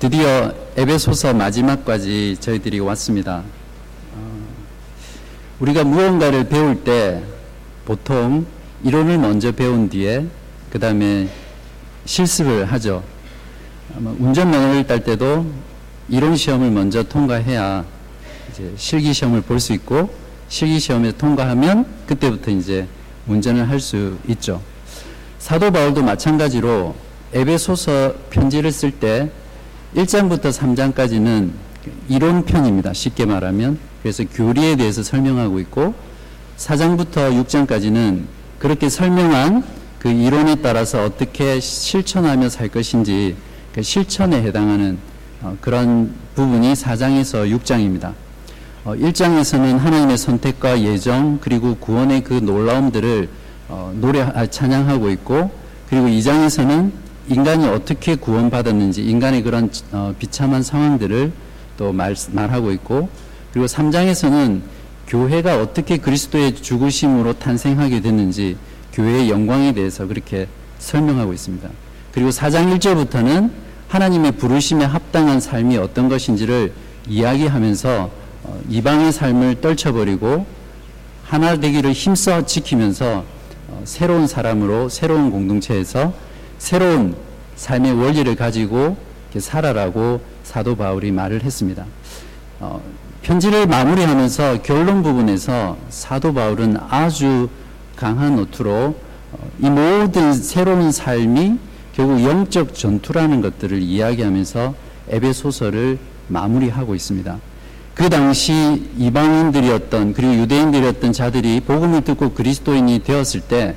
드디어 에베소서 마지막까지 저희들이 왔습니다. 어, 우리가 무언가를 배울 때 보통 이론을 먼저 배운 뒤에 그 다음에 실습을 하죠. 운전 면허를 딸 때도 이론 시험을 먼저 통과해야 이제 실기 시험을 볼 수 있고 실기 시험에 통과하면 그때부터 이제 운전을 할 수 있죠. 사도 바울도 마찬가지로 에베소서 편지를 쓸때 1장부터 3장까지는 이론편입니다. 쉽게 말하면. 그래서 교리에 대해서 설명하고 있고 4장부터 6장까지는 그렇게 설명한 그 이론에 따라서 어떻게 실천하며 살 것인지 그 실천에 해당하는 어, 그런 부분이 4장에서 6장입니다. 1장에서는 어, 하나님의 선택과 예정 그리고 구원의 그 놀라움들을 어, 노래 아, 찬양하고 있고 그리고 2장에서는 인간이 어떻게 구원받았는지 인간의 그런 비참한 상황들을 또 말, 말하고 있고 그리고 3장에서는 교회가 어떻게 그리스도의 죽으심으로 탄생하게 됐는지 교회의 영광에 대해서 그렇게 설명하고 있습니다. 그리고 4장 1절부터는 하나님의 부르심에 합당한 삶이 어떤 것인지를 이야기하면서 어, 이방의 삶을 떨쳐버리고 하나 되기를 힘써 지키면서 어, 새로운 사람으로 새로운 공동체에서 새로운 삶의 원리를 가지고 살아라고 사도 바울이 말을 했습니다. 어, 편지를 마무리하면서 결론 부분에서 사도 바울은 아주 강한 노트로 이 모든 새로운 삶이 결국 영적 전투라는 것들을 이야기하면서 에베소서를 마무리하고 있습니다. 그 당시 이방인들이었던 그리고 유대인들이었던 자들이 복음을 듣고 그리스도인이 되었을 때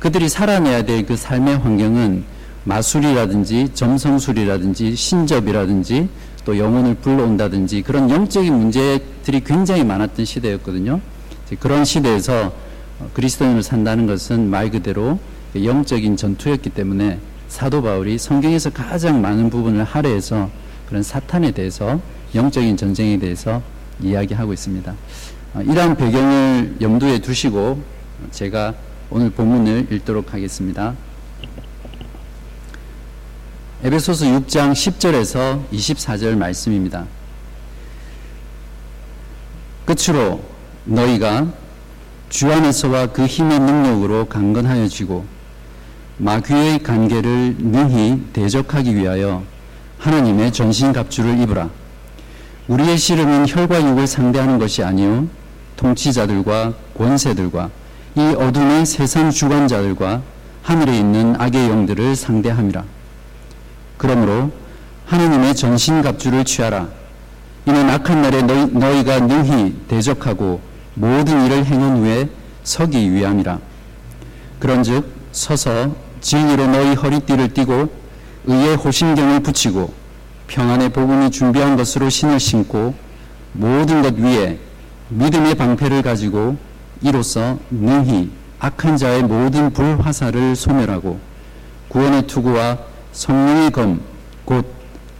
그들이 살아내야 될 그 삶의 환경은 마술이라든지 점성술이라든지 신접이라든지 또 영혼을 불러온다든지 그런 영적인 문제들이 굉장히 많았던 시대였거든요. 그런 시대에서 그리스도인을 산다는 것은 말 그대로 영적인 전투였기 때문에 사도 바울이 성경에서 가장 많은 부분을 할애해서 그런 사탄에 대해서 영적인 전쟁에 대해서 이야기하고 있습니다. 어, 이러한 배경을 염두에 두시고 제가 오늘 본문을 읽도록 하겠습니다. 에베소서 6장 10절에서 24절 말씀입니다. 끝으로 너희가 주 안에서와 그 힘의 능력으로 강건하여지고 마귀의 관계를 능히 대적하기 위하여 하나님의 전신갑주를 입으라. 우리의 씨름은 혈과 육을 상대하는 것이 아니요 통치자들과 권세들과 이 어둠의 세상 주관자들과 하늘에 있는 악의 영들을 상대함이라. 그러므로 하나님의 전신갑주를 취하라. 이는 악한 날에 너희, 너희가 능히 대적하고 모든 일을 행한 후에 서기 위함이라. 그런즉 서서 진리로 너희 허리띠를 띠고 의의 호신경을 붙이고 평안의 복음이 준비한 것으로 신을 신고 모든 것 위에 믿음의 방패를 가지고 이로써 능히 악한 자의 모든 불화살을 소멸하고 구원의 투구와 성령의 검 곧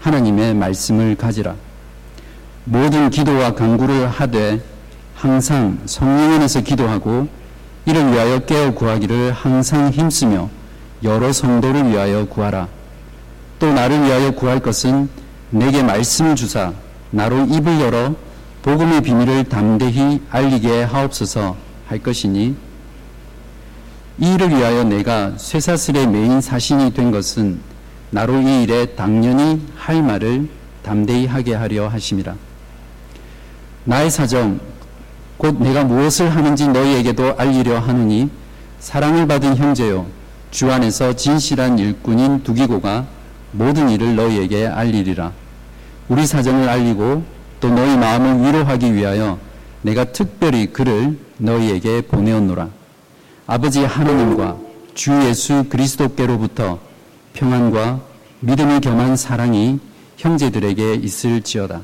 하나님의 말씀을 가지라 모든 기도와 강구를 하되 항상 성령 안에서 기도하고 이를 위하여 깨어 구하기를 항상 힘쓰며 여러 성도를 위하여 구하라. 또 나를 위하여 구할 것은 내게 말씀을 주사 나로 입을 열어 복음의 비밀을 담대히 알리게 하옵소서 할 것이니 이 일을 위하여 내가 쇠사슬의 메인 사신이 된 것은 나로 이 일에 당연히 할 말을 담대히 하게 하려 하심이라. 나의 사정 곧 내가 무엇을 하는지 너희에게도 알리려 하느니 사랑을 받은 형제요 주 안에서 진실한 일꾼인 두기고가 모든 일을 너희에게 알리리라. 우리 사정을 알리고 또 너희 마음을 위로하기 위하여 내가 특별히 그를 너희에게 보내었노라. 아버지 하나님과 주 예수 그리스도께로부터 평안과 믿음이 겸한 사랑이 형제들에게 있을지어다.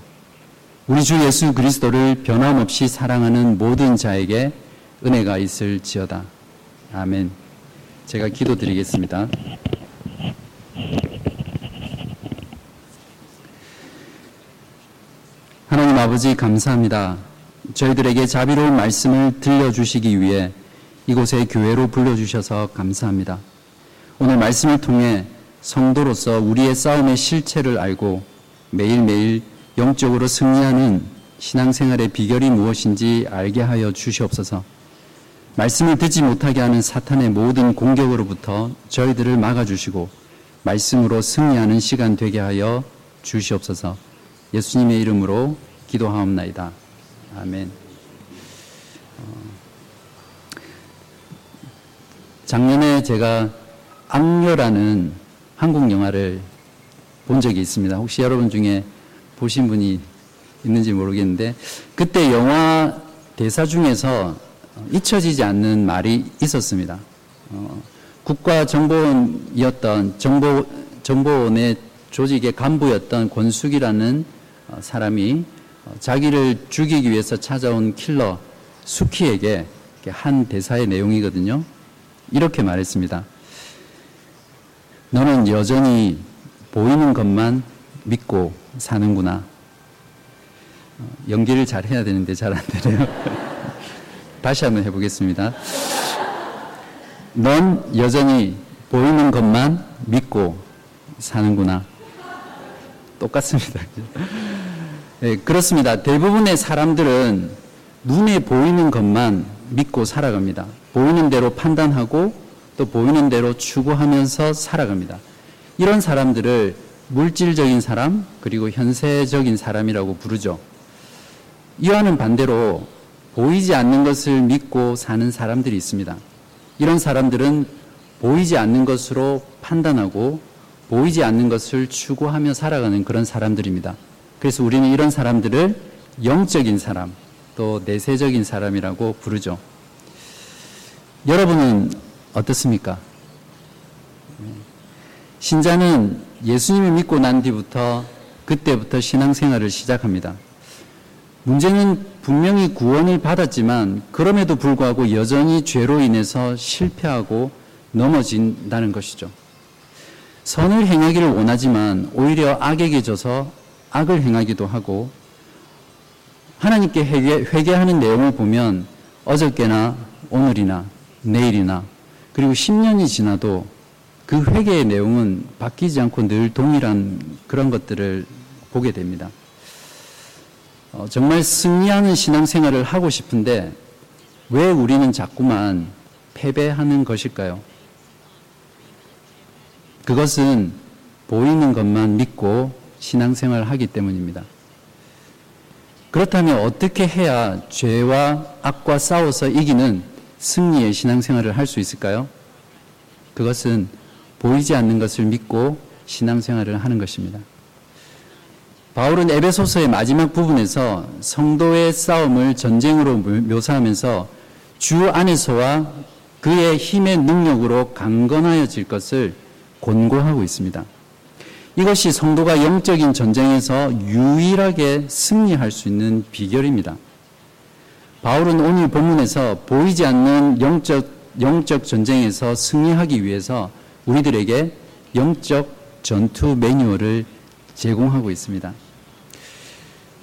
우리 주 예수 그리스도를 변함없이 사랑하는 모든 자에게 은혜가 있을지어다. 아멘. 제가 기도드리겠습니다. 하나님 아버지 감사합니다. 저희들에게 자비로운 말씀을 들려주시기 위해 이곳에 교회로 불러주셔서 감사합니다. 오늘 말씀을 통해 성도로서 우리의 싸움의 실체를 알고 매일매일 영적으로 승리하는 신앙생활의 비결이 무엇인지 알게 하여 주시옵소서. 말씀을 듣지 못하게 하는 사탄의 모든 공격으로부터 저희들을 막아주시고 말씀으로 승리하는 시간 되게 하여 주시옵소서. 예수님의 이름으로 기도하옵나이다. 아멘. 어, 작년에 제가 악녀라는 한국 영화를 본 적이 있습니다. 혹시 여러분 중에 보신 분이 있는지 모르겠는데 그때 영화 대사 중에서 잊혀지지 않는 말이 있었습니다. 어, 국가정보원이었던 정보, 정보원의 조직의 간부였던 권숙이라는 어, 사람이 어, 자기를 죽이기 위해서 찾아온 킬러 수키에게 한 대사의 내용이거든요. 이렇게 말했습니다. 너는 여전히 보이는 것만 믿고 사는구나. 어, 연기를 잘 해야 되는데 잘 안 되네요. 다시 한번 해보겠습니다. 넌 여전히 보이는 것만 믿고 사는구나. 똑같습니다. 네, 그렇습니다. 대부분의 사람들은 눈에 보이는 것만 믿고 살아갑니다. 보이는 대로 판단하고 또 보이는 대로 추구하면서 살아갑니다. 이런 사람들을 물질적인 사람 그리고 현세적인 사람이라고 부르죠. 이와는 반대로 보이지 않는 것을 믿고 사는 사람들이 있습니다. 이런 사람들은 보이지 않는 것으로 판단하고 보이지 않는 것을 추구하며 살아가는 그런 사람들입니다. 그래서 우리는 이런 사람들을 영적인 사람, 또 내세적인 사람이라고 부르죠. 여러분은 어떻습니까? 신자는 예수님을 믿고 난 뒤부터 그때부터 신앙생활을 시작합니다. 문제는 분명히 구원을 받았지만 그럼에도 불구하고 여전히 죄로 인해서 실패하고 넘어진다는 것이죠. 선을 행하기를 원하지만 오히려 악에게 져서 악을 행하기도 하고 하나님께 회개, 회개하는 내용을 보면 어저께나 오늘이나 내일이나 그리고 10년이 지나도 그 회개의 내용은 바뀌지 않고 늘 동일한 그런 것들을 보게 됩니다. 어, 정말 승리하는 신앙생활을 하고 싶은데 왜 우리는 자꾸만 패배하는 것일까요? 그것은 보이는 것만 믿고 신앙생활을 하기 때문입니다. 그렇다면 어떻게 해야 죄와 악과 싸워서 이기는 승리의 신앙생활을 할 수 있을까요? 그것은 보이지 않는 것을 믿고 신앙생활을 하는 것입니다. 바울은 에베소서의 마지막 부분에서 성도의 싸움을 전쟁으로 묘사하면서 주 안에서와 그의 힘의 능력으로 강건하여질 것을 권고하고 있습니다. 이것이 성도가 영적인 전쟁에서 유일하게 승리할 수 있는 비결입니다. 바울은 오늘 본문에서 보이지 않는 영적, 영적 전쟁에서 승리하기 위해서 우리들에게 영적 전투 매뉴얼을 제공하고 있습니다.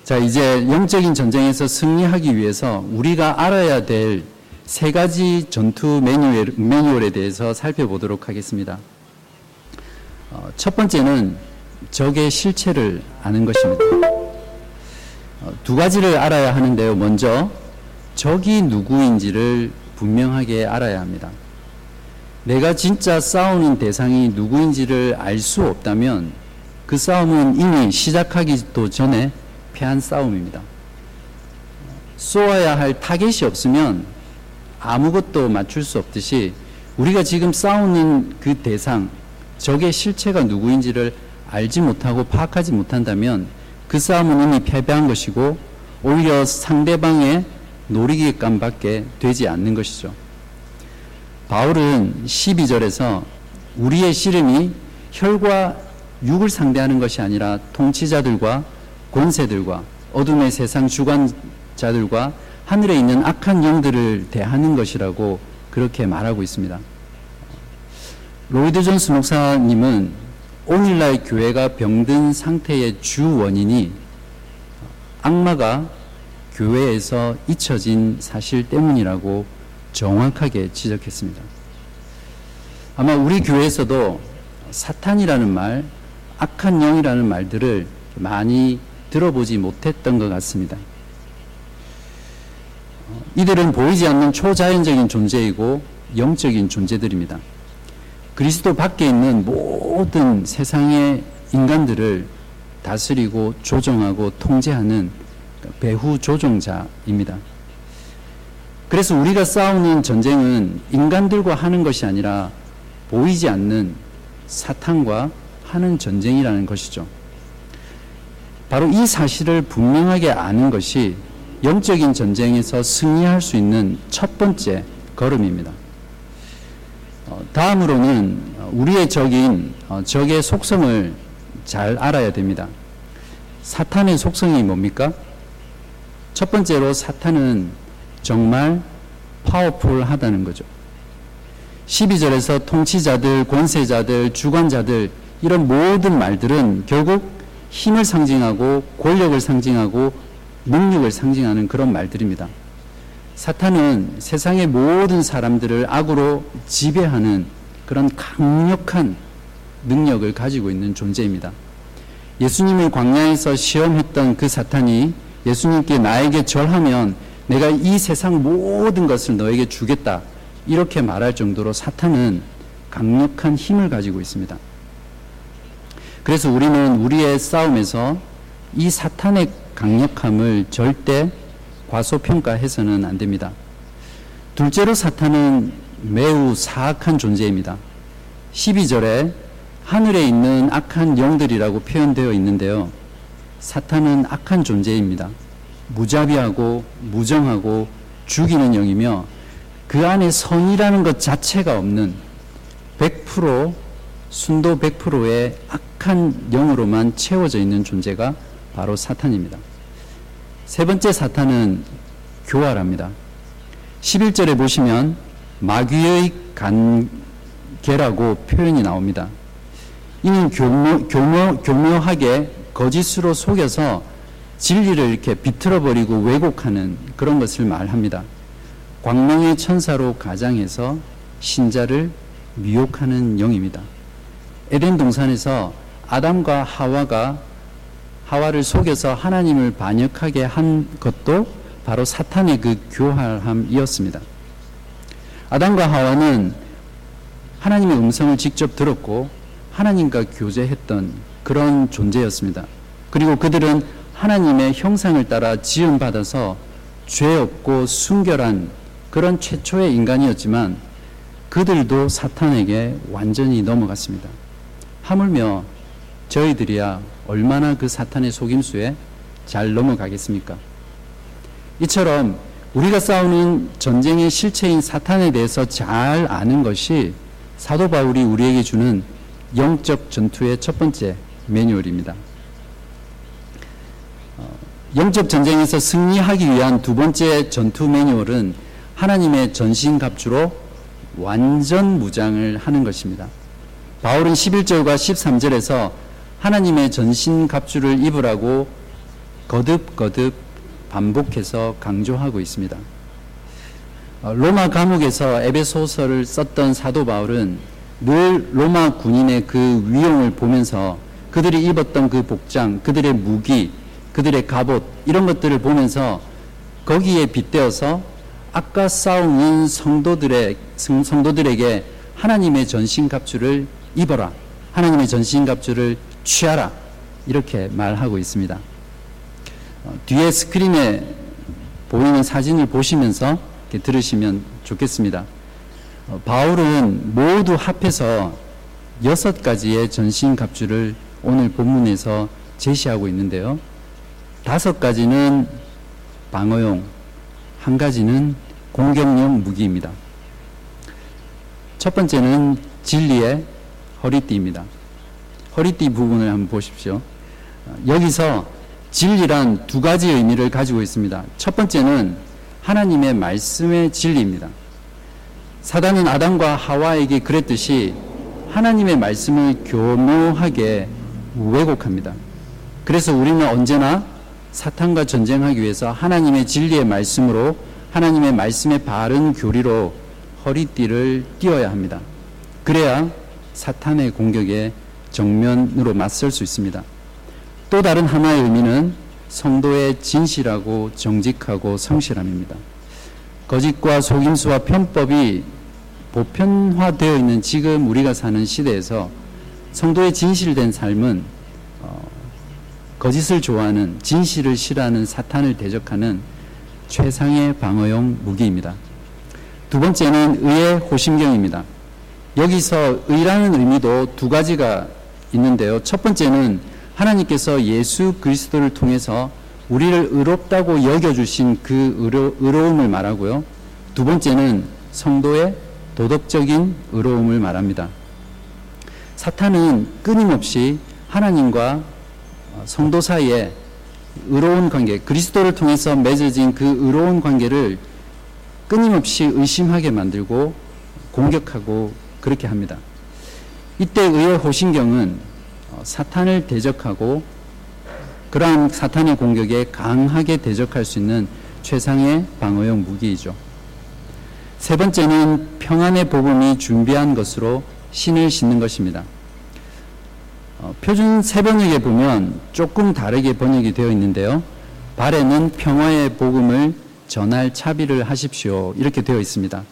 자, 이제 영적인 전쟁에서 승리하기 위해서 우리가 알아야 될 세 가지 전투 매뉴얼, 매뉴얼에 대해서 살펴보도록 하겠습니다. 어, 첫 번째는 적의 실체를 아는 것입니다. 어, 두 가지를 알아야 하는데요. 먼저 적이 누구인지를 분명하게 알아야 합니다. 내가 진짜 싸우는 대상이 누구인지를 알 수 없다면 그 싸움은 이미 시작하기도 전에 패한 싸움입니다. 쏘아야 할 타겟이 없으면 아무것도 맞출 수 없듯이 우리가 지금 싸우는 그 대상, 적의 실체가 누구인지를 알지 못하고 파악하지 못한다면 그 싸움은 이미 패배한 것이고 오히려 상대방의 놀이기감밖에 되지 않는 것이죠. 바울은 12절에서 우리의 씨름이 혈과 육을 상대하는 것이 아니라 통치자들과 권세들과 어둠의 세상 주관자들과 하늘에 있는 악한 영들을 대하는 것이라고 그렇게 말하고 있습니다. 로이드 존스 목사님은 오늘날 교회가 병든 상태의 주 원인이 악마가 교회에서 잊혀진 사실 때문이라고 정확하게 지적했습니다. 아마 우리 교회에서도 사탄이라는 말, 악한 영이라는 말들을 많이 들어보지 못했던 것 같습니다. 이들은 보이지 않는 초자연적인 존재이고 영적인 존재들입니다. 그리스도 밖에 있는 모든 세상의 인간들을 다스리고 조정하고 통제하는 배후 조종자입니다. 그래서 우리가 싸우는 전쟁은 인간들과 하는 것이 아니라 보이지 않는 사탄과 하는 전쟁이라는 것이죠. 바로 이 사실을 분명하게 아는 것이 영적인 전쟁에서 승리할 수 있는 첫 번째 걸음입니다. 어, 다음으로는 우리의 적인 어, 적의 속성을 잘 알아야 됩니다. 사탄의 속성이 뭡니까? 첫 번째로 사탄은 정말 파워풀하다는 거죠. 12절에서 통치자들, 권세자들, 주관자들 이런 모든 말들은 결국 힘을 상징하고 권력을 상징하고 능력을 상징하는 그런 말들입니다. 사탄은 세상의 모든 사람들을 악으로 지배하는 그런 강력한 능력을 가지고 있는 존재입니다. 예수님을 광야에서 시험했던 그 사탄이 예수님께 나에게 절하면 내가 이 세상 모든 것을 너에게 주겠다. 이렇게 말할 정도로 사탄은 강력한 힘을 가지고 있습니다. 그래서 우리는 우리의 싸움에서 이 사탄의 강력함을 절대 과소평가해서는 안 됩니다. 둘째로 사탄은 매우 사악한 존재입니다. 12절에 하늘에 있는 악한 영들이라고 표현되어 있는데요. 사탄은 악한 존재입니다. 무자비하고 무정하고 죽이는 영이며 그 안에 선이라는 것 자체가 없는 100% 순도 100%의 악한 영으로만 채워져 있는 존재가 바로 사탄입니다. 세 번째 사탄은 교활합니다. 11절에 보시면 마귀의 간계라고 표현이 나옵니다. 이는 교묘, 교묘, 교묘하게 거짓으로 속여서 진리를 이렇게 비틀어버리고 왜곡하는 그런 것을 말합니다. 광명의 천사로 가장해서 신자를 미혹하는 영입니다. 에덴 동산에서 아담과 하와가 하와를 속여서 하나님을 반역하게 한 것도 바로 사탄의 그 교활함이었습니다. 아담과 하와는 하나님의 음성을 직접 들었고 하나님과 교제했던 그런 존재였습니다. 그리고 그들은 하나님의 형상을 따라 지음받아서 죄 없고 순결한 그런 최초의 인간이었지만 그들도 사탄에게 완전히 넘어갔습니다. 하물며 저희들이야 얼마나 그 사탄의 속임수에 잘 넘어가겠습니까? 이처럼 우리가 싸우는 전쟁의 실체인 사탄에 대해서 잘 아는 것이 사도 바울이 우리에게 주는 영적 전투의 첫 번째 매뉴얼입니다. 어, 영적 전쟁에서 승리하기 위한 두 번째 전투 매뉴얼은 하나님의 전신갑주로 완전 무장을 하는 것입니다. 바울은 11절과 13절에서 하나님의 전신 갑주를 입으라고 거듭거듭 반복해서 강조하고 있습니다. 어, 로마 감옥에서 에베소서를 썼던 사도 바울은 늘 로마 군인의 그 위용을 보면서 그들이 입었던 그 복장, 그들의 무기, 그들의 갑옷 이런 것들을 보면서 거기에 빗대어서 아까 싸우는 성도들의 성도들에게 하나님의 전신 갑주를 입어라. 하나님의 전신 갑주를 취하라. 이렇게 말하고 있습니다. 어, 뒤에 스크린에 보이는 사진을 보시면서 들으시면 좋겠습니다. 어, 바울은 모두 합해서 여섯 가지의 전신 갑주를 오늘 본문에서 제시하고 있는데요. 다섯 가지는 방어용, 한 가지는 공격용 무기입니다. 첫 번째는 진리의 허리띠입니다. 허리띠 부분을 한번 보십시오. 어, 여기서 진리란 두 가지 의미를 가지고 있습니다. 첫 번째는 하나님의 말씀의 진리입니다. 사단은 아담과 하와에게 그랬듯이 하나님의 말씀을 교묘하게 왜곡합니다. 그래서 우리는 언제나 사탄과 전쟁하기 위해서 하나님의 진리의 말씀으로 하나님의 말씀의 바른 교리로 허리띠를 띄어야 합니다. 그래야 사탄의 공격에 정면으로 맞설 수 있습니다. 또 다른 하나의 의미는 성도의 진실하고 정직하고 성실함입니다. 거짓과 속임수와 편법이 보편화되어 있는 지금 우리가 사는 시대에서 성도의 진실된 삶은 어, 거짓을 좋아하는 진실을 싫어하는 사탄을 대적하는 최상의 방어용 무기입니다. 두 번째는 의의 호심경입니다. 여기서 의라는 의미도 두 가지가 있는데요. 첫 번째는 하나님께서 예수 그리스도를 통해서 우리를 의롭다고 여겨주신 그 의로, 의로움을 말하고요. 두 번째는 성도의 도덕적인 의로움을 말합니다. 사탄은 끊임없이 하나님과 성도 사이에 의로운 관계, 그리스도를 통해서 맺어진 그 의로운 관계를 끊임없이 의심하게 만들고 공격하고 그렇게 합니다. 이때 의의 호신경은 사탄을 대적하고 그러한 사탄의 공격에 강하게 대적할 수 있는 최상의 방어용 무기이죠. 세 번째는 평안의 복음이 준비한 것으로 신을 신는 것입니다. 어, 표준 세번역에 보면 조금 다르게 번역이 되어 있는데요. 발에는 평화의 복음을 전할 차비를 하십시오. 이렇게 되어 있습니다.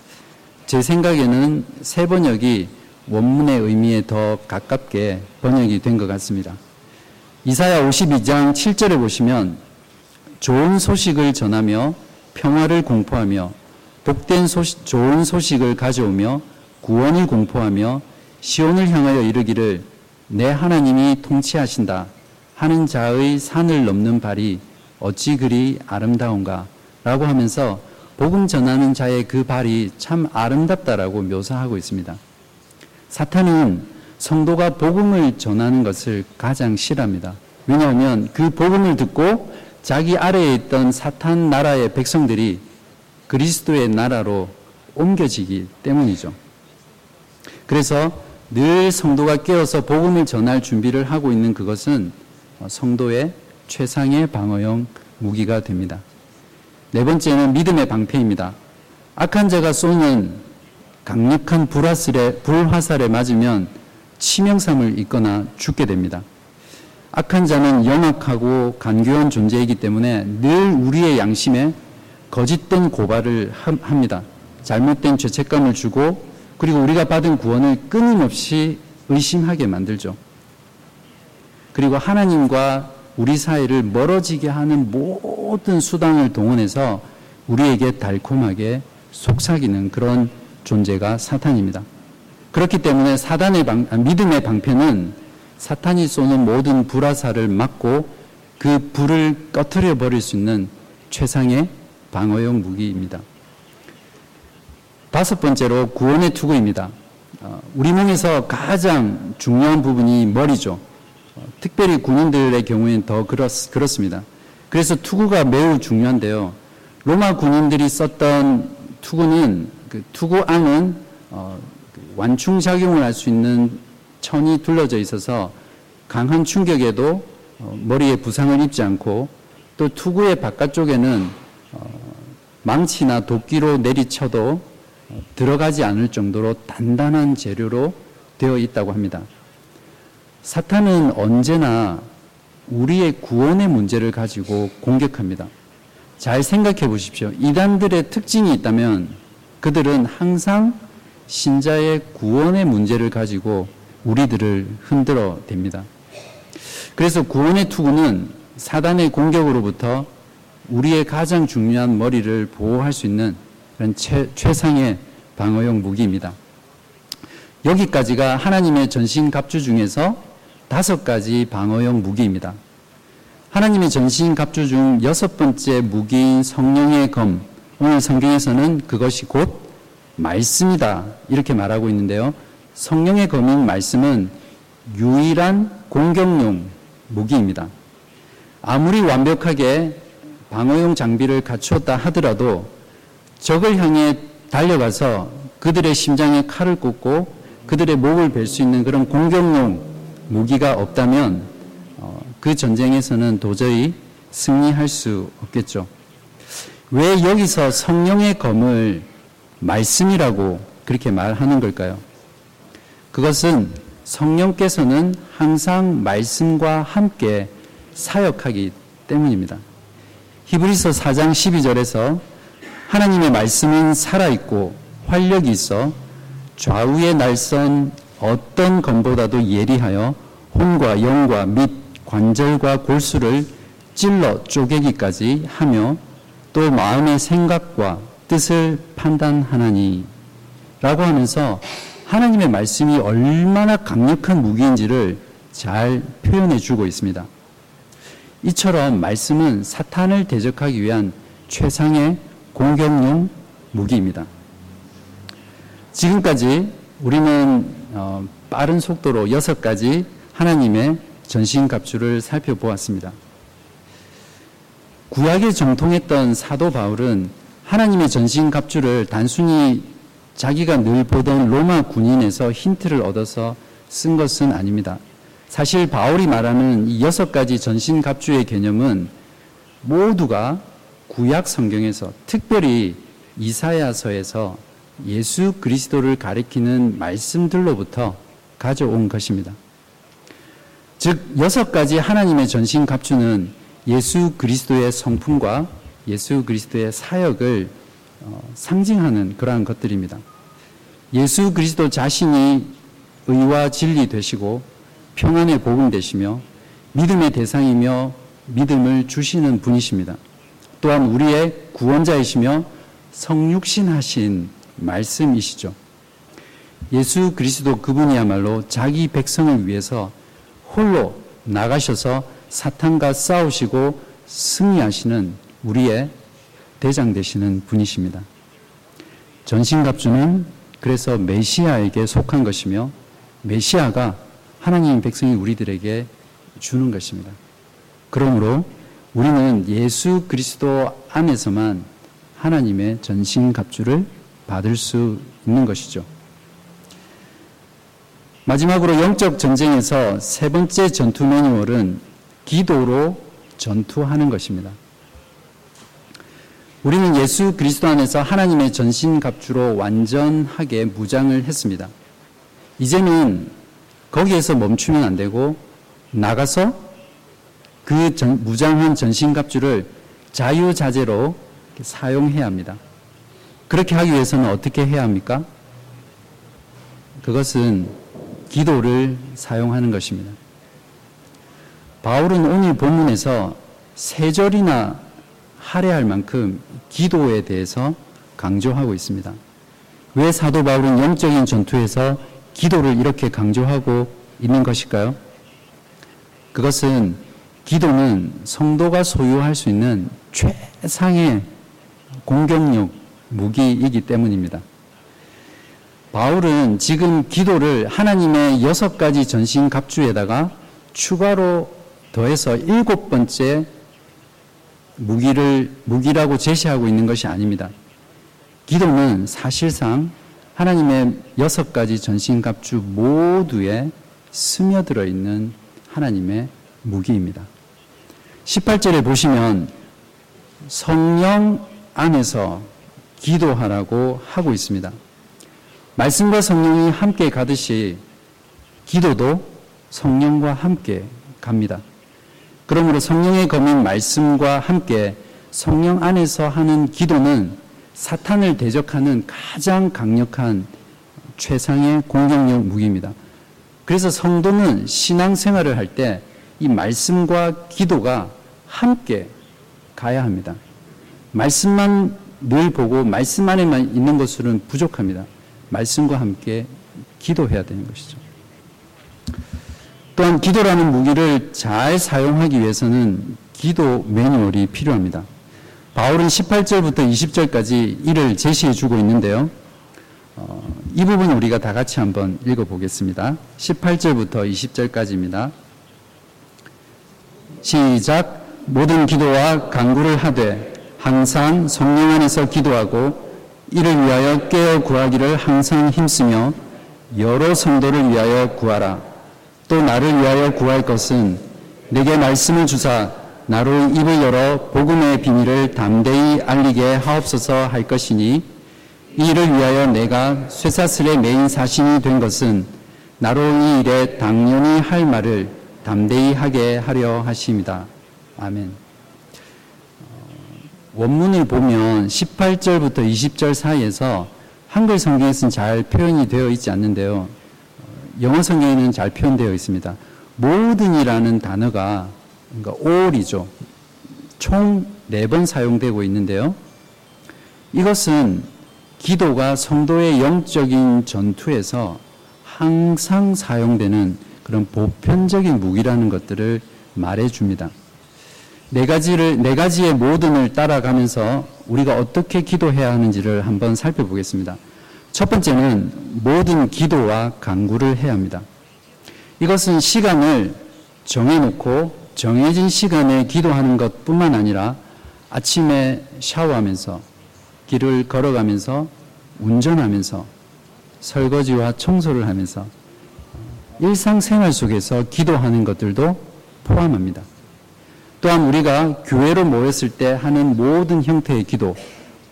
제 생각에는 세 번역이 원문의 의미에 더 가깝게 번역이 된 것 같습니다. 이사야 52장 7절에 보시면 좋은 소식을 전하며 평화를 공포하며 복된 소식, 좋은 소식을 가져오며 구원을 공포하며 시온을 향하여 이르기를 내 하나님이 통치하신다 하는 자의 산을 넘는 발이 어찌 그리 아름다운가 라고 하면서 복음 전하는 자의 그 발이 참 아름답다라고 묘사하고 있습니다. 사탄은 성도가 복음을 전하는 것을 가장 싫어합니다. 왜냐하면 그 복음을 듣고 자기 아래에 있던 사탄 나라의 백성들이 그리스도의 나라로 옮겨지기 때문이죠. 그래서 늘 성도가 깨어서 복음을 전할 준비를 하고 있는 그것은 성도의 최상의 방어용 무기가 됩니다. 네 번째는 믿음의 방패입니다. 악한 자가 쏘는 강력한 불화살에, 불화살에 맞으면 치명상을 입거나 죽게 됩니다. 악한 자는 영악하고 간교한 존재이기 때문에 늘 우리의 양심에 거짓된 고발을 합니다. 잘못된 죄책감을 주고 그리고 우리가 받은 구원을 끊임없이 의심하게 만들죠. 그리고 하나님과 우리 사이를 멀어지게 하는 모든 수단을 동원해서 우리에게 달콤하게 속삭이는 그런 존재가 사탄입니다. 그렇기 때문에 사단의 방, 아, 믿음의 방패는 사탄이 쏘는 모든 불화살을 막고 그 불을 꺼트려 버릴 수 있는 최상의 방어용 무기입니다. 다섯 번째로 구원의 투구입니다. 어, 우리 몸에서 가장 중요한 부분이 머리죠. 어, 특별히 군인들의 경우에는 더 그렇, 그렇습니다. 그래서 투구가 매우 중요한데요. 로마 군인들이 썼던 투구는 그 투구 안은 어, 그 완충 작용을 할 수 있는 천이 둘러져 있어서 강한 충격에도 어, 머리에 부상을 입지 않고 또 투구의 바깥쪽에는 어, 망치나 도끼로 내리쳐도 어, 들어가지 않을 정도로 단단한 재료로 되어 있다고 합니다. 사탄은 언제나 우리의 구원의 문제를 가지고 공격합니다. 잘 생각해 보십시오. 이단들의 특징이 있다면 그들은 항상 신자의 구원의 문제를 가지고 우리들을 흔들어 댑니다. 그래서 구원의 투구는 사단의 공격으로부터 우리의 가장 중요한 머리를 보호할 수 있는 그런 최, 최상의 방어용 무기입니다. 여기까지가 하나님의 전신 갑주 중에서 다섯 가지 방어용 무기입니다. 하나님의 전신 갑주 중 여섯 번째 무기인 성령의 검. 오늘 성경에서는 그것이 곧 말씀이다. 이렇게 말하고 있는데요. 성령의 검인 말씀은 유일한 공격용 무기입니다. 아무리 완벽하게 방어용 장비를 갖추었다 하더라도 적을 향해 달려가서 그들의 심장에 칼을 꽂고 그들의 목을 벨 수 있는 그런 공격용 무기가 없다면 어, 그 전쟁에서는 도저히 승리할 수 없겠죠. 왜 여기서 성령의 검을 말씀이라고 그렇게 말하는 걸까요? 그것은 성령께서는 항상 말씀과 함께 사역하기 때문입니다. 히브리서 4장 12절에서 하나님의 말씀은 살아있고 활력이 있어 좌우의 날선 어떤 검보다도 예리하여 혼과 영과 및 관절과 골수를 찔러 쪼개기까지 하며 또 마음의 생각과 뜻을 판단하나니 라고 하면서 하나님의 말씀이 얼마나 강력한 무기인지를 잘 표현해 주고 있습니다. 이처럼 말씀은 사탄을 대적하기 위한 최상의 공격용 무기입니다. 지금까지 우리는 어, 빠른 속도로 여섯 가지 하나님의 전신 갑주를 살펴보았습니다. 구약에 정통했던 사도 바울은 하나님의 전신 갑주를 단순히 자기가 늘 보던 로마 군인에서 힌트를 얻어서 쓴 것은 아닙니다. 사실 바울이 말하는 이 여섯 가지 전신 갑주의 개념은 모두가 구약 성경에서 특별히 이사야서에서 예수 그리스도를 가리키는 말씀들로부터 가져온 것입니다. 즉 여섯 가지 하나님의 전신 갑주는 예수 그리스도의 성품과 예수 그리스도의 사역을 어, 상징하는 그러한 것들입니다. 예수 그리스도 자신이 의와 진리 되시고 평안의 복음 되시며 믿음의 대상이며 믿음을 주시는 분이십니다. 또한 우리의 구원자이시며 성육신하신 말씀이시죠. 예수 그리스도 그분이야말로 자기 백성을 위해서 홀로 나가셔서 사탄과 싸우시고 승리하시는 우리의 대장 되시는 분이십니다. 전신갑주는 그래서 메시아에게 속한 것이며 메시아가 하나님 백성이 우리들에게 주는 것입니다. 그러므로 우리는 예수 그리스도 안에서만 하나님의 전신갑주를 받을 수 있는 것이죠. 마지막으로 영적 전쟁에서 세 번째 전투 매뉴얼은 기도로 전투하는 것입니다. 우리는 예수 그리스도 안에서 하나님의 전신갑주로 완전하게 무장을 했습니다. 이제는 거기에서 멈추면 안 되고 나가서 그 전, 무장한 전신갑주를 자유자재로 사용해야 합니다. 그렇게 하기 위해서는 어떻게 해야 합니까? 그것은 기도를 사용하는 것입니다. 바울은 오늘 본문에서 세 절이나 할애할 만큼 기도에 대해서 강조하고 있습니다. 왜 사도 바울은 영적인 전투에서 기도를 이렇게 강조하고 있는 것일까요? 그것은 기도는 성도가 소유할 수 있는 최상의 공격력, 무기이기 때문입니다. 바울은 지금 기도를 하나님의 여섯 가지 전신 갑주에다가 추가로 더해서 일곱 번째 무기를, 무기라고 제시하고 있는 것이 아닙니다. 기도는 사실상 하나님의 여섯 가지 전신갑주 모두에 스며들어 있는 하나님의 무기입니다. 18절에 보시면 성령 안에서 기도하라고 하고 있습니다. 말씀과 성령이 함께 가듯이 기도도 성령과 함께 갑니다. 그러므로 성령의 검인 말씀과 함께 성령 안에서 하는 기도는 사탄을 대적하는 가장 강력한 최상의 공격력 무기입니다. 그래서 성도는 신앙생활을 할 때 이 말씀과 기도가 함께 가야 합니다. 말씀만 늘 보고 말씀 안에만 있는 것으로는 부족합니다. 말씀과 함께 기도해야 되는 것이죠. 또한 기도라는 무기를 잘 사용하기 위해서는 기도 매뉴얼이 필요합니다. 바울은 18절부터 20절까지 이를 제시해 주고 있는데요. 어, 이 부분 우리가 다 같이 한번 읽어 보겠습니다. 18절부터 20절까지입니다. 시작. 모든 기도와 간구를 하되 항상 성령 안에서 기도하고 이를 위하여 깨어 구하기를 항상 힘쓰며 여러 성도를 위하여 구하라. 또 나를 위하여 구할 것은 내게 말씀을 주사 나로 입을 열어 복음의 비밀을 담대히 알리게 하옵소서 할 것이니 이를 위하여 내가 쇠사슬의 메인 사신이 된 것은 나로 이 일에 당연히 할 말을 담대히 하게 하려 하십니다. 아멘. 어, 원문을 보면 18절부터 20절 사이에서 한글 성경에서는 잘 표현이 되어 있지 않는데요. 어, 영어 성경에는 잘 표현되어 있습니다. 모든이라는 단어가 그러니까 all이죠. 총 네 번 사용되고 있는데요. 이것은 기도가 성도의 영적인 전투에서 항상 사용되는 그런 보편적인 무기라는 것들을 말해 줍니다. 네 가지를, 네 가지의 모든을 따라가면서 우리가 어떻게 기도해야 하는지를 한번 살펴보겠습니다. 첫 번째는 모든 기도와 강구를 해야 합니다. 이것은 시간을 정해놓고 정해진 시간에 기도하는 것 뿐만 아니라 아침에 샤워하면서 길을 걸어가면서 운전하면서 설거지와 청소를 하면서 일상생활 속에서 기도하는 것들도 포함합니다. 또한 우리가 교회로 모였을 때 하는 모든 형태의 기도,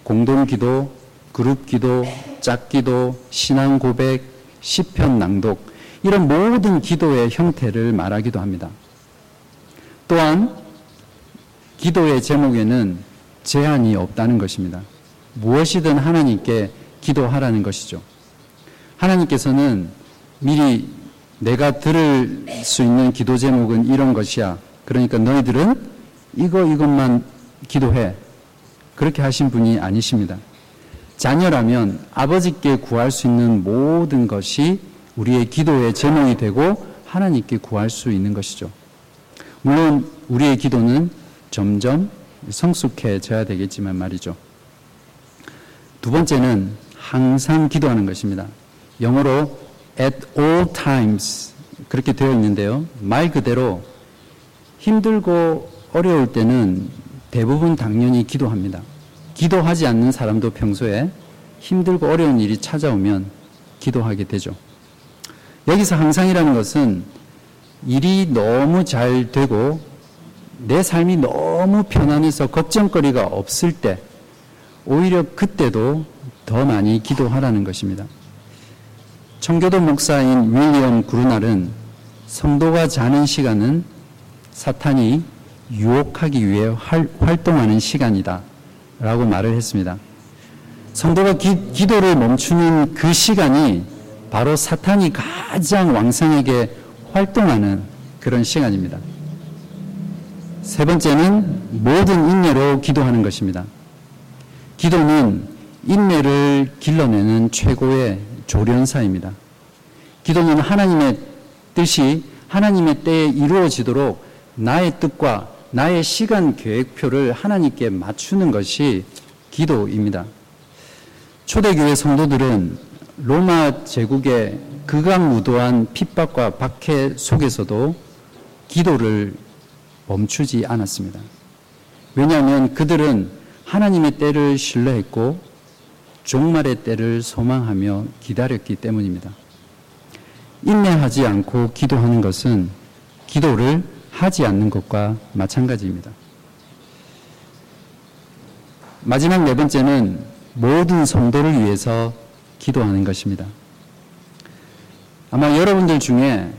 공동 기도, 그룹 기도, 짝 기도, 신앙 고백, 시편 낭독 이런 모든 기도의 형태를 말하기도 합니다. 또한 기도의 제목에는 제한이 없다는 것입니다. 무엇이든 하나님께 기도하라는 것이죠. 하나님께서는 미리 내가 들을 수 있는 기도 제목은 이런 것이야. 그러니까 너희들은 이거 이것만 기도해. 그렇게 하신 분이 아니십니다. 자녀라면 아버지께 구할 수 있는 모든 것이 우리의 기도의 제목이 되고 하나님께 구할 수 있는 것이죠. 물론 우리의 기도는 점점 성숙해져야 되겠지만 말이죠. 두 번째는 항상 기도하는 것입니다. 영어로 at all times 그렇게 되어 있는데요. 말 그대로 힘들고 어려울 때는 대부분 당연히 기도합니다. 기도하지 않는 사람도 평소에 힘들고 어려운 일이 찾아오면 기도하게 되죠. 여기서 항상이라는 것은 일이 너무 잘 되고 내 삶이 너무 편안해서 걱정거리가 없을 때 오히려 그때도 더 많이 기도하라는 것입니다. 청교도 목사인 윌리엄 구르날은 성도가 자는 시간은 사탄이 유혹하기 위해 활동하는 시간이다. 라고 말을 했습니다. 성도가 기, 기도를 멈추는 그 시간이 바로 사탄이 가장 왕성하게 활동하는 그런 시간입니다. 세 번째는 모든 인내로 기도하는 것입니다. 기도는 인내를 길러내는 최고의 조련사입니다. 기도는 하나님의 뜻이 하나님의 때에 이루어지도록 나의 뜻과 나의 시간 계획표를 하나님께 맞추는 것이 기도입니다. 초대교회 성도들은 로마 제국의 극악무도한 핍박과 박해 속에서도 기도를 멈추지 않았습니다. 왜냐하면 그들은 하나님의 때를 신뢰했고 종말의 때를 소망하며 기다렸기 때문입니다. 인내하지 않고 기도하는 것은 기도를 하지 않는 것과 마찬가지입니다. 마지막 네 번째는 모든 성도를 위해서 기도하는 것입니다. 아마 여러분들 중에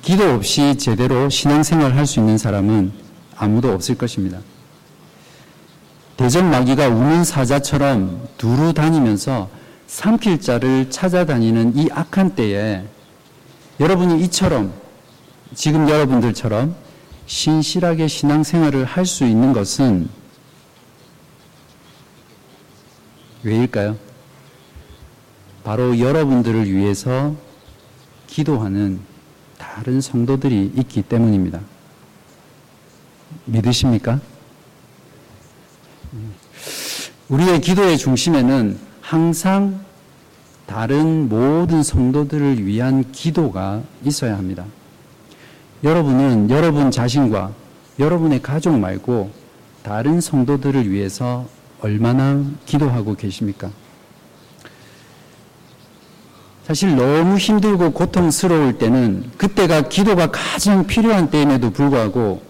기도 없이 제대로 신앙생활 할 수 있는 사람은 아무도 없을 것입니다. 대전 마귀가 우는 사자처럼 두루 다니면서 삼킬 자를 찾아다니는 이 악한 때에 여러분이 이처럼 지금 여러분들처럼 신실하게 신앙생활을 할 수 있는 것은 왜일까요? 바로 여러분들을 위해서 기도하는 다른 성도들이 있기 때문입니다. 믿으십니까? 우리의 기도의 중심에는 항상 다른 모든 성도들을 위한 기도가 있어야 합니다. 여러분은 여러분 자신과 여러분의 가족 말고 다른 성도들을 위해서 얼마나 기도하고 계십니까? 사실 너무 힘들고 고통스러울 때는 그때가 기도가 가장 필요한 때임에도 불구하고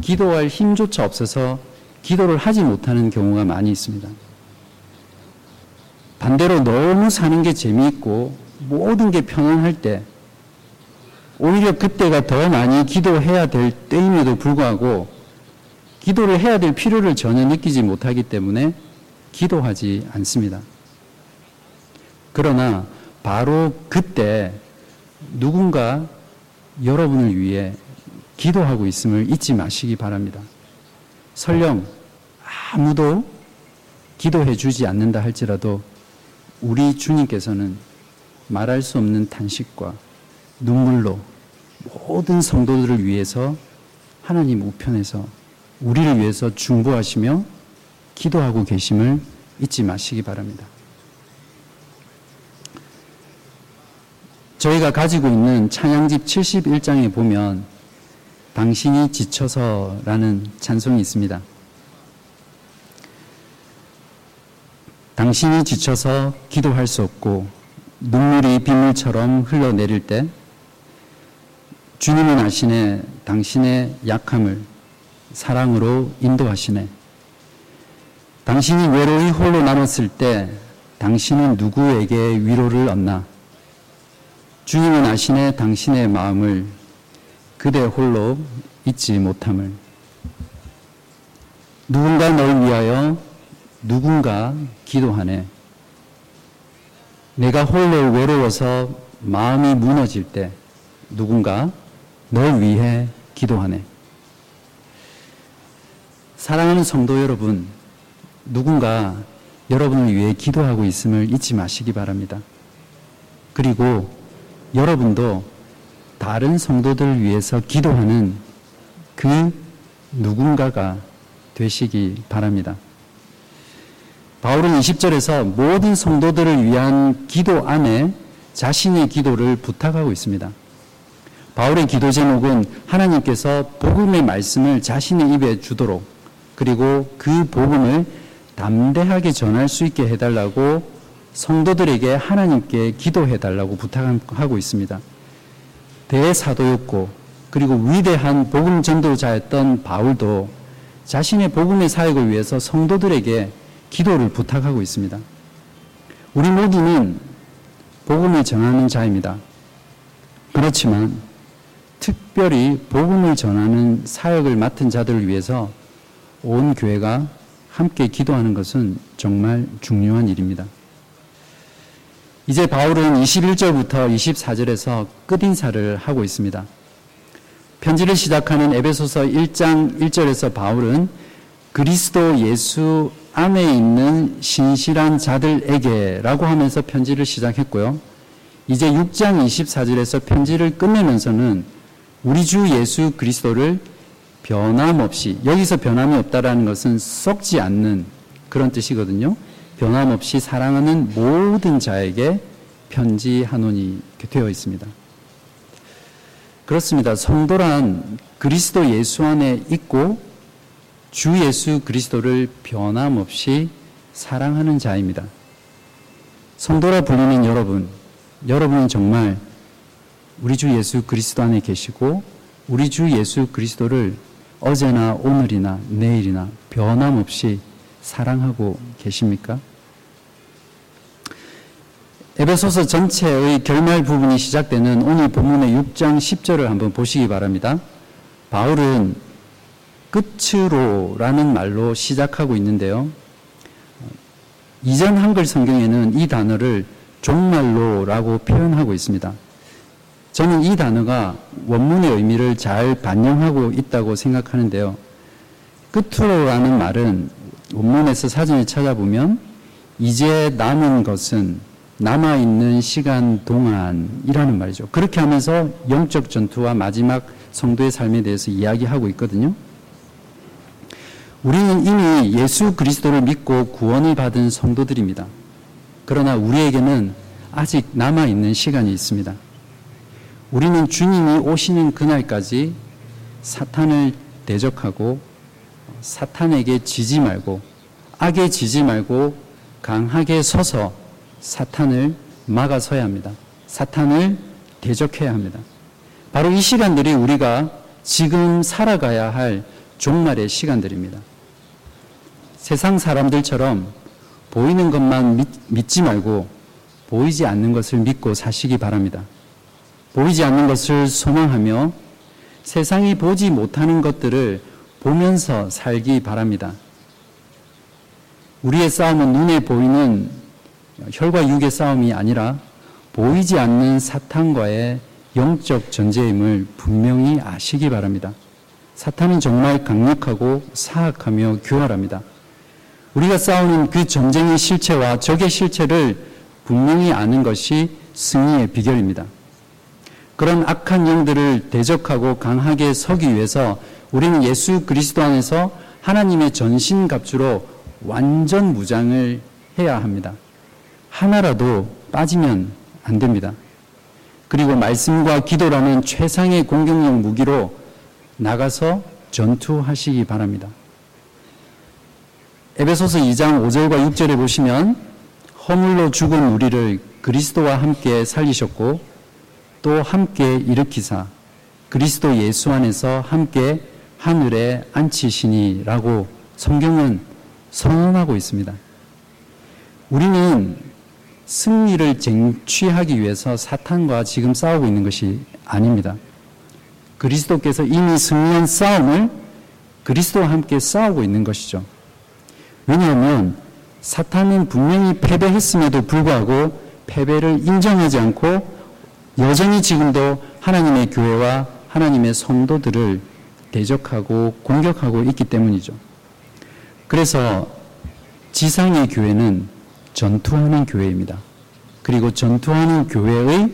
기도할 힘조차 없어서 기도를 하지 못하는 경우가 많이 있습니다. 반대로 너무 사는 게 재미있고 모든 게 편안할 때 오히려 그때가 더 많이 기도해야 될 때임에도 불구하고 기도를 해야 될 필요를 전혀 느끼지 못하기 때문에 기도하지 않습니다. 그러나 바로 그때 누군가 여러분을 위해 기도하고 있음을 잊지 마시기 바랍니다. 설령 아무도 기도해 주지 않는다 할지라도 우리 주님께서는 말할 수 없는 탄식과 눈물로 모든 성도들을 위해서 하나님 우편에서 우리를 위해서 중보하시며 기도하고 계심을 잊지 마시기 바랍니다. 저희가 가지고 있는 찬양집 71장에 보면 당신이 지쳐서라는 찬송이 있습니다. 당신이 지쳐서 기도할 수 없고 눈물이 빗물처럼 흘러내릴 때 주님은 아시네 당신의 약함을 사랑으로 인도하시네. 당신이 외로이 홀로 남았을 때 당신은 누구에게 위로를 얻나? 주님은 아시네 당신의 마음을 그대 홀로 잊지 못함을. 누군가 널 위하여 누군가 기도하네. 내가 홀로 외로워서 마음이 무너질 때 누군가 널 위해 기도하네. 사랑하는 성도 여러분, 누군가 여러분을 위해 기도하고 있음을 잊지 마시기 바랍니다. 그리고 여러분도 다른 성도들을 위해서 기도하는 그 누군가가 되시기 바랍니다. 바울은 20절에서 모든 성도들을 위한 기도 안에 자신의 기도를 부탁하고 있습니다. 바울의 기도 제목은 하나님께서 복음의 말씀을 자신의 입에 주도록 그리고 그 복음을 담대하게 전할 수 있게 해달라고 성도들에게 하나님께 기도해달라고 부탁하고 있습니다. 대사도였고 그리고 위대한 복음 전도자였던 바울도 자신의 복음의 사역을 위해서 성도들에게 기도를 부탁하고 있습니다. 우리 모두는 복음을 전하는 자입니다. 그렇지만 특별히 복음을 전하는 사역을 맡은 자들을 위해서 온 교회가 함께 기도하는 것은 정말 중요한 일입니다. 이제 바울은 21절부터 24절에서 끝인사를 하고 있습니다. 편지를 시작하는 에베소서 1장 1절에서 바울은 그리스도 예수 안에 있는 신실한 자들에게 라고 하면서 편지를 시작했고요. 이제 6장 24절에서 편지를 끝내면서는 우리 주 예수 그리스도를 변함없이 여기서 변함이 없다라는 것은 썩지 않는 그런 뜻이거든요. 변함없이 사랑하는 모든 자에게 편지하노니 되어 있습니다. 그렇습니다. 성도란 그리스도 예수 안에 있고 주 예수 그리스도를 변함없이 사랑하는 자입니다. 성도라 불리는 여러분, 여러분은 정말 우리 주 예수 그리스도 안에 계시고 우리 주 예수 그리스도를 어제나 오늘이나 내일이나 변함없이 사랑하고 계십니까? 에베소서 전체의 결말 부분이 시작되는 오늘 본문의 6장 10절을 한번 보시기 바랍니다. 바울은 끝으로라는 말로 시작하고 있는데요. 이전 한글 성경에는 이 단어를 종말로라고 표현하고 있습니다. 저는 이 단어가 원문의 의미를 잘 반영하고 있다고 생각하는데요. 끝으로라는 말은 원문에서 사전을 찾아보면 이제 남은 것은 남아있는 시간 동안이라는 말이죠. 그렇게 하면서 영적 전투와 마지막 성도의 삶에 대해서 이야기하고 있거든요. 우리는 이미 예수 그리스도를 믿고 구원을 받은 성도들입니다. 그러나 우리에게는 아직 남아있는 시간이 있습니다. 우리는 주님이 오시는 그날까지 사탄을 대적하고 사탄에게 지지 말고 악에 지지 말고 강하게 서서 사탄을 막아서야 합니다. 사탄을 대적해야 합니다. 바로 이 시간들이 우리가 지금 살아가야 할 종말의 시간들입니다. 세상 사람들처럼 보이는 것만 믿, 지 말고 보이지 않는 것을 믿고 사시기 바랍니다. 보이지 않는 것을 소망하며 세상이 보지 못하는 것들을 보면서 살기 바랍니다. 우리의 싸움은 눈에 보이는 혈과 육의 싸움이 아니라 보이지 않는 사탄과의 영적 전쟁임을 분명히 아시기 바랍니다. 사탄은 정말 강력하고 사악하며 교활합니다. 우리가 싸우는 그 전쟁의 실체와 적의 실체를 분명히 아는 것이 승리의 비결입니다. 그런 악한 영들을 대적하고 강하게 서기 위해서 우리는 예수 그리스도 안에서 하나님의 전신갑주로 완전 무장을 해야 합니다. 하나라도 빠지면 안 됩니다. 그리고 말씀과 기도라는 최상의 공격력 무기로 나가서 전투하시기 바랍니다. 에베소서 2장 5절과 6절에 보시면 허물로 죽은 우리를 그리스도와 함께 살리셨고 또 함께 일으키사 그리스도 예수 안에서 함께 하늘에 앉히시니라고 성경은 선언하고 있습니다. 우리는 승리를 쟁취하기 위해서 사탄과 지금 싸우고 있는 것이 아닙니다. 그리스도께서 이미 승리한 싸움을 그리스도와 함께 싸우고 있는 것이죠. 왜냐하면 사탄은 분명히 패배했음에도 불구하고 패배를 인정하지 않고 여전히 지금도 하나님의 교회와 하나님의 성도들을 대적하고 공격하고 있기 때문이죠. 그래서 지상의 교회는 전투하는 교회입니다. 그리고 전투하는 교회의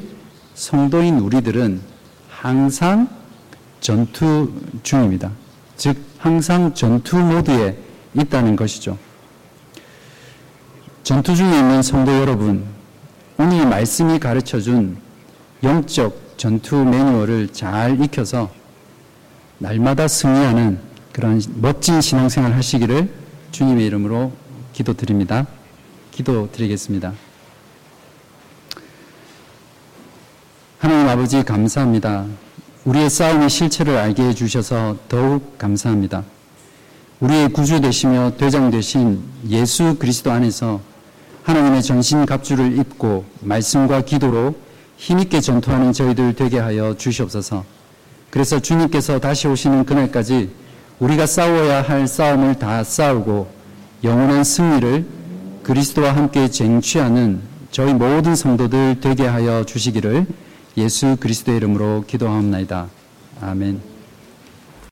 성도인 우리들은 항상 전투 중입니다. 즉, 항상 전투 모드에 있다는 것이죠. 전투 중에 있는 성도 여러분, 오늘 말씀이 가르쳐 준 영적 전투 매뉴얼을 잘 익혀서 날마다 승리하는 그런 멋진 신앙생활 하시기를 주님의 이름으로 기도드립니다. 기도 드리겠습니다. 하나님 아버지 감사합니다. 우리의 싸움의 실체를 알게 해주셔서 더욱 감사합니다. 우리의 구주 되시며 대장 되신 예수 그리스도 안에서 하나님의 전신 갑주를 입고 말씀과 기도로 힘있게 전투하는 저희들 되게 하여 주시옵소서. 그래서 주님께서 다시 오시는 그날까지 우리가 싸워야 할 싸움을 다 싸우고 영원한 승리를 그리스도와 함께 쟁취하는 저희 모든 성도들 되게 하여 주시기를 예수 그리스도의 이름으로 기도하옵나이다. 아멘.